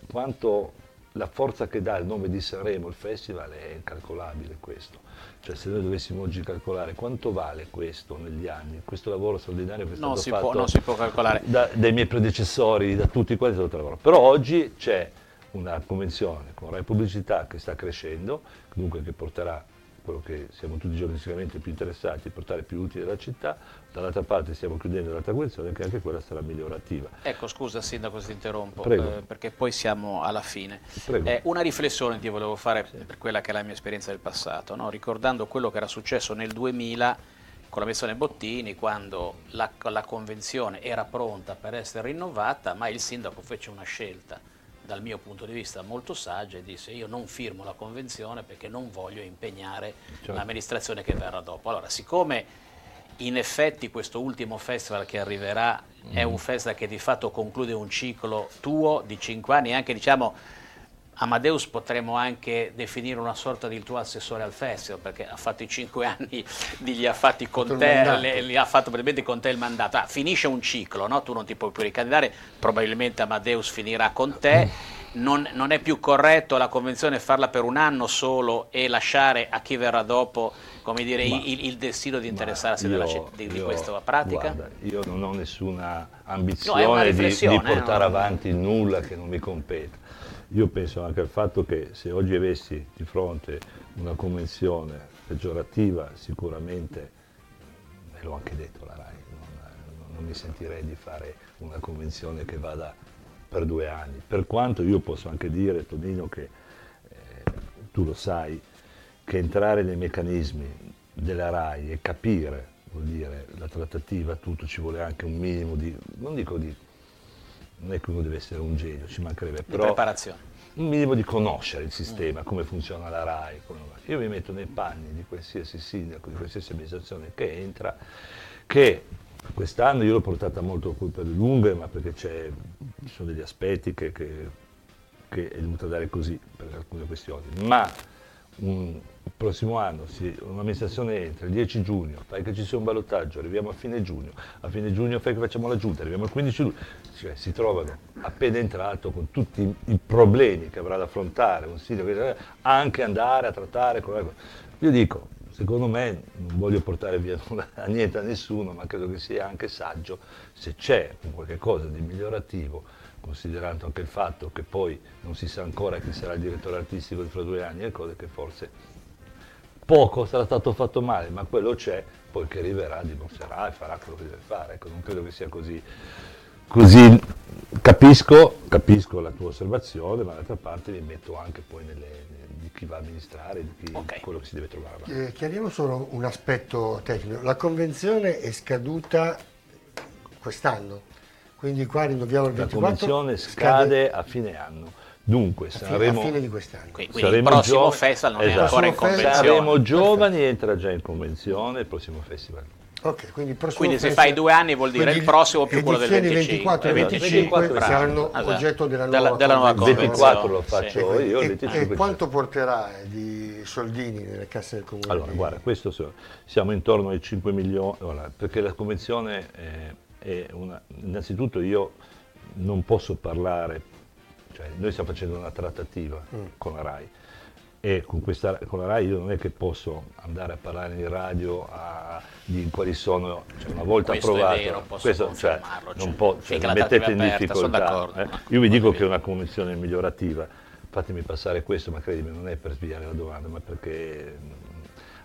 quanto la forza che dà il nome di Sanremo, il festival, è incalcolabile questo. Cioè se noi dovessimo oggi calcolare quanto vale questo negli anni, questo lavoro straordinario che è stato fatto può, non si può calcolare. da- dai miei predecessori, da tutti quanti è stato lavoro. Però oggi c'è una convenzione con Rai Pubblicità che sta crescendo, dunque che porterà quello che siamo tutti giornalisticamente più interessati, portare più utili alla città, dall'altra parte stiamo chiudendo l'altra convenzione che anche quella sarà migliorativa. Ecco, scusa Sindaco se ti interrompo, eh, perché poi siamo alla fine. Eh, una riflessione ti volevo fare per quella che è la mia esperienza del passato, no? ricordando quello che era successo nel 2000 con la missione Bottini, quando la, la convenzione era pronta per essere rinnovata, ma il sindaco fece una scelta dal mio punto di vista molto saggia e disse io non firmo la convenzione perché non voglio impegnare Certo. l'amministrazione che verrà dopo. Allora, siccome in effetti questo ultimo festival che arriverà è un festival che di fatto conclude un ciclo tuo di cinque anni, anche diciamo Amadeus potremmo anche definire una sorta di tuo assessore al festival, perché ha fatto i cinque anni, di- li ha fatti con te, le- li ha fatto probabilmente con te il mandato. Ah, finisce un ciclo, no? tu non ti puoi più ricandidare, probabilmente Amadeus finirà con te. Non, non è più corretto la convenzione farla per un anno solo e lasciare a chi verrà dopo come dire, Ma- il, il destino di interessarsi della io- citt- di, di io- questa pratica? guarda, io non ho nessuna No, ambizione di, riflessione, di portare no? avanti nulla che non mi compete. Io penso anche al fatto che se oggi avessi di fronte una convenzione peggiorativa, sicuramente, me l'ho anche detto la RAI, non, non mi sentirei di fare una convenzione che vada per due anni. Per quanto io posso anche dire, Tonino, che eh, tu lo sai, che entrare nei meccanismi della RAI e capire, vuol dire, la trattativa, tutto, ci vuole anche un minimo di, non dico di, non è che uno deve essere un genio, ci mancherebbe, Di però preparazione. un minimo di conoscere il sistema, come funziona la RAI. Io mi metto nei panni di qualsiasi sindaco, di qualsiasi amministrazione che entra, che quest'anno io l'ho portata molto qui per le lunghe, ma perché c'è- ci sono degli aspetti che, che- che è dovuta dare così per alcune questioni. Ma un- il prossimo anno si- un'amministrazione entra il 10 giugno, fai che ci sia un ballottaggio, arriviamo a fine giugno, a fine giugno fai che facciamo la giunta, arriviamo al 15 luglio, cioè si trovano appena entrato con tutti i, problemi che avrà da affrontare un sindaco, che- anche andare a trattare con la- Io dico, secondo me non voglio portare via a niente a nessuno, ma credo che sia anche saggio se c'è un qualche cosa di migliorativo, considerando anche il fatto che poi non si sa ancora chi sarà il direttore artistico fra due anni e cose che forse poco sarà stato fatto male, ma quello c'è, poi che arriverà dimostrerà e farà quello che deve fare. Ecco, non credo che sia così. Così capisco, capisco la tua osservazione, ma d'altra parte mi metto anche poi nelle, chi va a amministrare, di chi- Ok. quello che si deve trovare avanti. Eh, chiariamo solo un aspetto tecnico. La convenzione è scaduta quest'anno, quindi qua rinnoviamo il La 24. convenzione scade a fine anno. Dunque, saremo, a fine di quest'anno. Quindi, quindi il saremo prossimo giov- festival non è Esatto. ancora in convenzione. saremo giovani entra già in convenzione il prossimo festival. Ok, quindi Quindi se fai due anni vuol dire il prossimo più quello del edizioni 25. 24 e Esatto, 25 24 saranno esatto. oggetto della Della- nuova della nuova convenzione. 24 lo Sì. faccio E, io, il e- 25 e quanto porterà di soldini nelle casse del comune? Allora, di- guarda, questo so- siamo intorno ai 5 milioni, allora, perché la convenzione è, è una... Innanzitutto io non posso parlare, cioè noi stiamo facendo una trattativa Mm. con la RAI e con, questa, con la RAI io non è che posso andare a parlare in radio a- di quali sono, cioè una volta Questo è approvato, vero, posso questo, cioè, non cioè, po- cioè, mi la mettete in è aperta, difficoltà. eh. Io vi dico che è una convenzione migliorativa, fatemi passare questo, ma credimi, non è per sviare la domanda, ma perché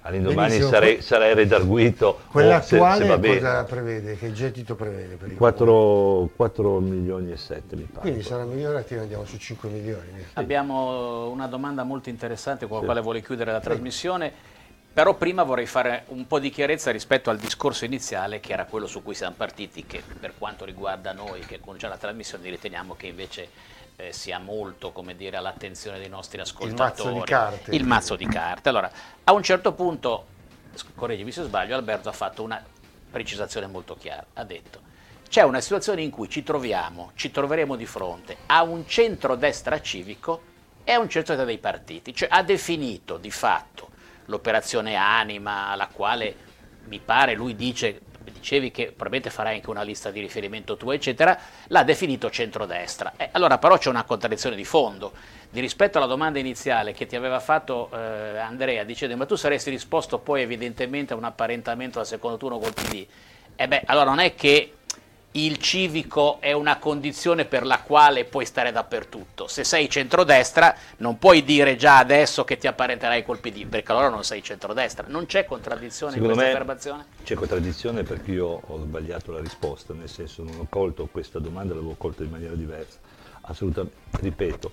all'indomani sarei, sarei redarguito Quella oh, se- se attuale cosa prevede? Che gettito prevede per il comune? 4, 4 milioni e 7 mi pare. Quindi sarà migliorativa, andiamo su 5 milioni. Abbiamo una domanda molto interessante con la Sì. quale vuole chiudere la trasmissione, però prima vorrei fare un po' di chiarezza rispetto al discorso iniziale che era quello su cui siamo partiti, che per quanto riguarda noi che cominciamo la trasmissione riteniamo che invece eh, sia molto come dire, all'attenzione dei nostri ascoltatori. mazzo di carte. Il mazzo di carte. Allora, a un certo punto, correggimi se sbaglio, Alberto ha fatto una precisazione molto chiara. Ha detto, c'è una situazione in cui ci troviamo, ci troveremo di fronte a un centro-destra civico e a un centro-destra dei partiti. Cioè ha definito di fatto l'operazione Anima, alla quale mi pare lui dice, dicevi che probabilmente farai anche una lista di riferimento tua, eccetera, l'ha definito centrodestra. Eh, allora però c'è una contraddizione di fondo. Di rispetto alla domanda iniziale che ti aveva fatto eh, Andrea, dicendo ma tu saresti risposto poi evidentemente a un apparentamento al secondo turno col PD. E beh, allora non è che il civico è una condizione per la quale puoi stare dappertutto. Se sei centrodestra non puoi dire già adesso che ti apparenterai col PD, perché allora non sei centrodestra. Non c'è contraddizione Secondo in questa affermazione? C'è contraddizione perché io ho sbagliato la risposta, nel senso non ho colto questa domanda, l'avevo colta in maniera diversa. Assolutamente, ripeto,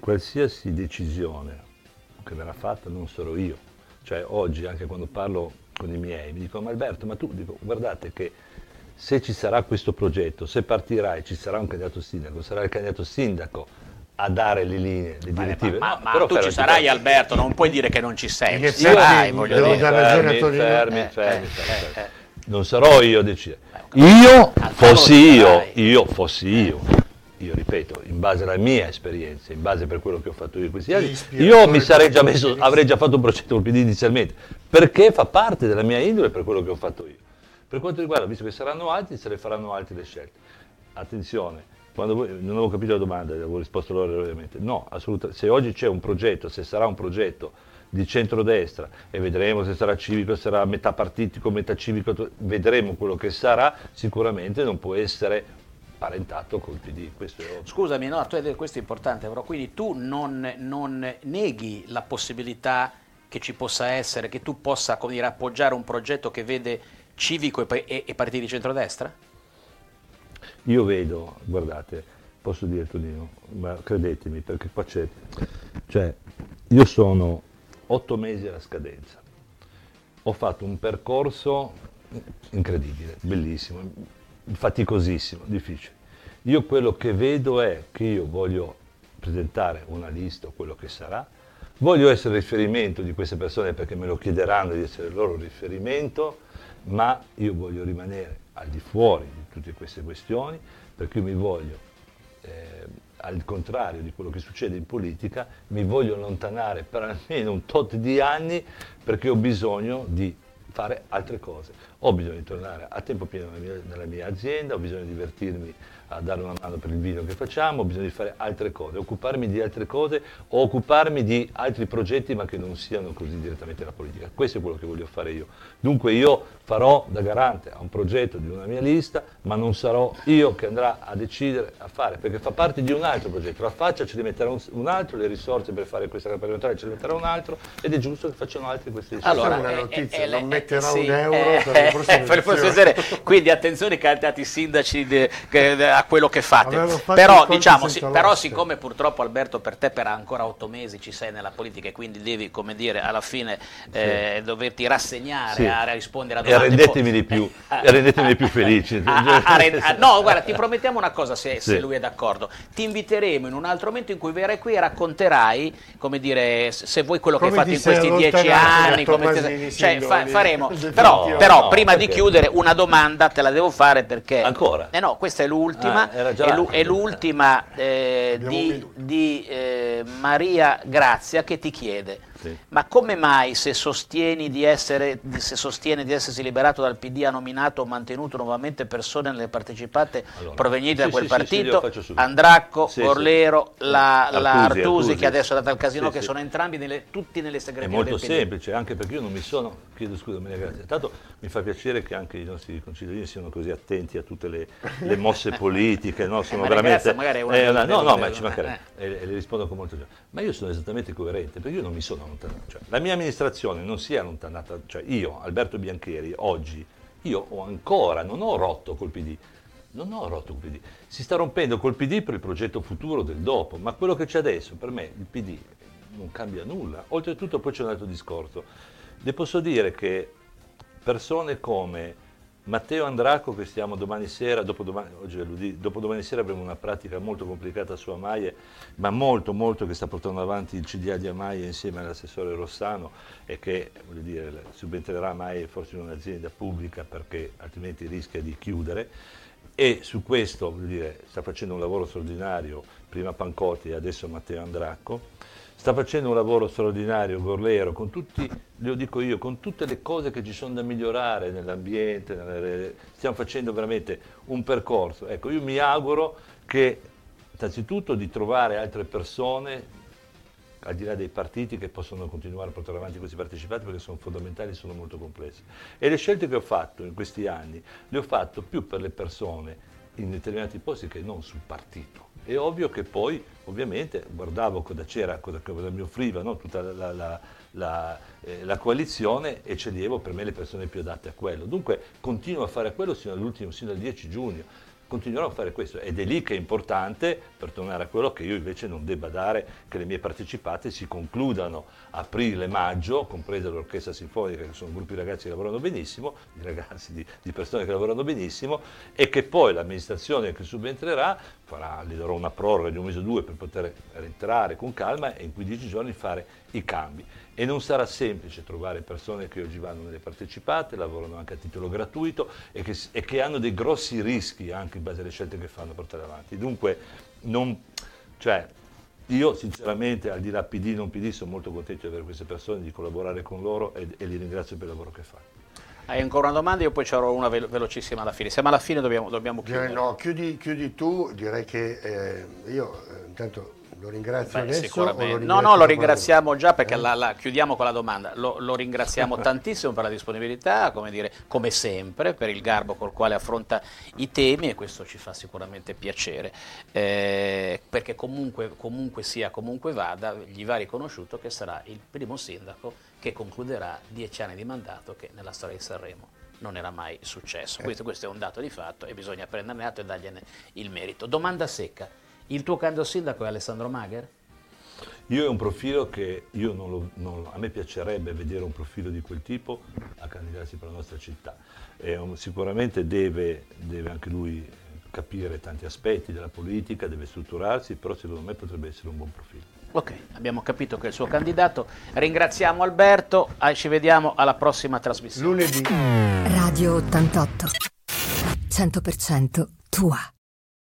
qualsiasi decisione che verrà fatta non sarò io. Cioè oggi anche quando parlo con i miei mi dicono ma Alberto, ma tu dico, guardate che se ci sarà questo progetto, se partirà e ci sarà un candidato sindaco, sarà il candidato sindaco a dare le linee, le direttive. Ma, No, ma però tu fai ci sarai differenza. Alberto, non puoi dire che non ci sei. Ci sarai, voglio devo dire. dare ragione a Fermi, fermi, Eh, fermi, eh, fermi, eh, fermi. eh. Non sarò io a decidere. Io fossi io, io fossi io, io ripeto, in base alla mia esperienza, in base per quello che ho fatto io in questi anni, io mi sarei già messo, avrei già fatto un progetto col PD inizialmente, perché fa parte della mia indole per quello che ho fatto io. Per quanto riguarda, visto che saranno altri, se ne faranno altri le scelte. Attenzione, voi, non avevo capito la domanda, avevo risposto loro ovviamente. No, assolutamente. Se oggi c'è un progetto, se sarà un progetto di centrodestra e vedremo se sarà civico, se sarà metà partitico, metà civico, vedremo quello che sarà, sicuramente non può essere parentato col PD. Questo è. Scusami, no, tu hai detto questo è importante, però quindi tu non, non neghi la possibilità che ci possa essere, che tu possa dire, appoggiare un progetto che vede civico e, e- e partiti di centrodestra? Io vedo, guardate, posso dire Tonino, ma credetemi, perché qua c'è, cioè, io sono otto mesi alla scadenza, ho fatto un percorso incredibile, bellissimo, faticosissimo, difficile. Io quello che vedo è che io voglio presentare una lista, o quello che sarà, voglio essere riferimento di queste persone perché me lo chiederanno di essere il loro riferimento, ma io voglio rimanere al di fuori di tutte queste questioni perché io mi voglio, eh, al contrario di quello che succede in politica, mi voglio allontanare per almeno un tot di anni perché ho bisogno di fare altre cose. Ho bisogno di tornare a tempo pieno nella mia, nella mia azienda, ho bisogno di divertirmi a dare una mano per il vino che facciamo, ho bisogno di fare altre cose, occuparmi di altre cose o occuparmi di altri progetti ma che non siano così direttamente la politica. Questo è quello che voglio fare io. Dunque io farò da garante a un progetto di una mia lista, ma non sarò io che andrà a decidere a fare, perché fa parte di un altro progetto. La faccia ce li metterà un, un altro, le risorse per fare questa parlamentare ce le metterà un altro ed è giusto che facciano altri queste decisioni. Allora, una eh, notizia, eh, non eh, metterà sì, un euro eh, per eh, elezioni. Quindi attenzione candidati sindaci de- che- de- a quello che fate. Però, diciamo, sì, però siccome purtroppo Alberto per te per ancora otto mesi ci sei nella politica e quindi devi, come dire, alla fine eh, doverti rassegnare Sì. a rispondere a E domande. rendetemi di più, Eh, e rendetemi più a- no, guarda, ti promettiamo una cosa se, se Sì. lui è d'accordo. Ti inviteremo in un altro momento in cui verrai qui e racconterai, come dire, se se vuoi quello che hai Come fatto in questi dieci anni. come Tommasini, cioè, fa- faremo. Però, però Prima di perché? chiudere, una domanda te la devo fare perché. Ancora? Eh no, questa è l'ultima. Ah, era già è, l'u- è l'ultima eh, di, di, eh, Maria Grazia che ti chiede. Sì. Ma come mai se sostieni di essere, se sostiene di essersi liberato dal PD ha nominato o mantenuto nuovamente persone nelle partecipate Allora, provenienti sì, da quel sì, partito? Andracco, Sì, Gorlero, sì. la, la Artusi, Artusi, Artusi. che adesso è data al casino, che sono entrambi nelle- tutti nelle È segreterie molto del PD. semplice, anche perché io non mi sono, chiedo scusa Maria Grazia, tanto mi fa piacere che anche i nostri concittadini siano così attenti a tutte le, le mosse politiche, no? sono Maria veramente... Magari è una eh, no, no, ma ci mancherebbe, e, e le rispondo con molto gioia. Ma io sono esattamente coerente, perché io non mi sono allontanato, cioè, la mia amministrazione non si è allontanata, cioè io, Alberto Biancheri, oggi, io ho ancora, non ho rotto col PD, non ho rotto col PD, si sta rompendo col PD per il progetto futuro del dopo, ma quello che c'è adesso, per me, il PD non cambia nulla. Oltretutto poi c'è un altro discorso. Le posso dire che persone come Matteo Andraco, che stiamo domani sera, dopodomani, oggi sera avremo una pratica molto complicata su Amaie, ma molto molto che sta portando avanti il CDA di Amaie insieme all'assessore Rossano e che dire, subentrerà Amaie forse in un'azienda pubblica perché altrimenti rischia di chiudere. E su questo dire, sta facendo un lavoro straordinario, prima Pancotti e adesso Matteo Andracco, sta facendo un lavoro straordinario Gorlero, con tutti, lo dico io, con tutte le cose che ci sono da migliorare nell'ambiente, nelle- stiamo facendo veramente un percorso. Ecco, io mi auguro che innanzitutto di trovare altre persone al di là dei partiti che possono continuare a portare avanti questi partecipati perché sono fondamentali e sono molto complessi. E le scelte che ho fatto in questi anni le ho fatto più per le persone in determinati posti che non sul partito. È ovvio che poi, ovviamente, guardavo cosa c'era, cosa, cosa mi offriva no? tutta la, la, la, eh, la, coalizione e sceglievo per me le persone più adatte a quello. Dunque continuo a fare quello sino all'ultimo, sino al 10 giugno continuerò a fare questo. Ed è lì che è importante, per tornare a quello che io invece non debba dare, che le mie partecipate si concludano aprile-maggio, compresa l'orchestra sinfonica, che sono gruppi di ragazzi che lavorano benissimo, di ragazzi, di, di persone che lavorano benissimo, e che poi l'amministrazione che subentrerà farà, gli darò una proroga di un mese o due per poter rientrare con calma e in 15 giorni fare i cambi e non sarà semplice trovare persone che oggi vanno nelle partecipate, lavorano anche a titolo gratuito e che, e che hanno dei grossi rischi anche in base alle scelte che fanno portare avanti. Dunque, non, cioè, io sinceramente, al di là PD non PD, sono molto contento di avere queste persone, di collaborare con loro e, e li ringrazio per il lavoro che fanno. Hai ancora una domanda? Io poi ci avrò una velo velocissima alla fine. Siamo alla fine, dobbiamo, dobbiamo chiudere. no, chiudi, chiudi, tu, direi che eh, io eh, intanto lo ringrazio Beh, adesso? Sicuramente. no, no, lo ringraziamo già perché eh? la, la, chiudiamo con la domanda. Lo, lo ringraziamo tantissimo per la disponibilità, come, dire, come sempre, per il garbo col quale affronta i temi e questo ci fa sicuramente piacere, eh, perché comunque, comunque sia, comunque vada, gli va riconosciuto che sarà il primo sindaco che concluderà dieci anni di mandato che nella storia di Sanremo non era mai successo. Eh. Questo, questo è un dato di fatto e bisogna prenderne atto e dargliene il merito. Domanda secca. Il tuo candidato sindaco è Alessandro Magher? Io è un profilo che non lo, non, a me piacerebbe vedere un profilo di quel tipo a candidarsi per la nostra città. Un, sicuramente deve, deve anche lui capire tanti aspetti della politica, deve strutturarsi, però secondo me potrebbe essere un buon profilo. Ok, abbiamo capito che è il suo candidato. Ringraziamo Alberto, ah, ci vediamo alla prossima trasmissione. Lunedì. Radio 88. 100% tua.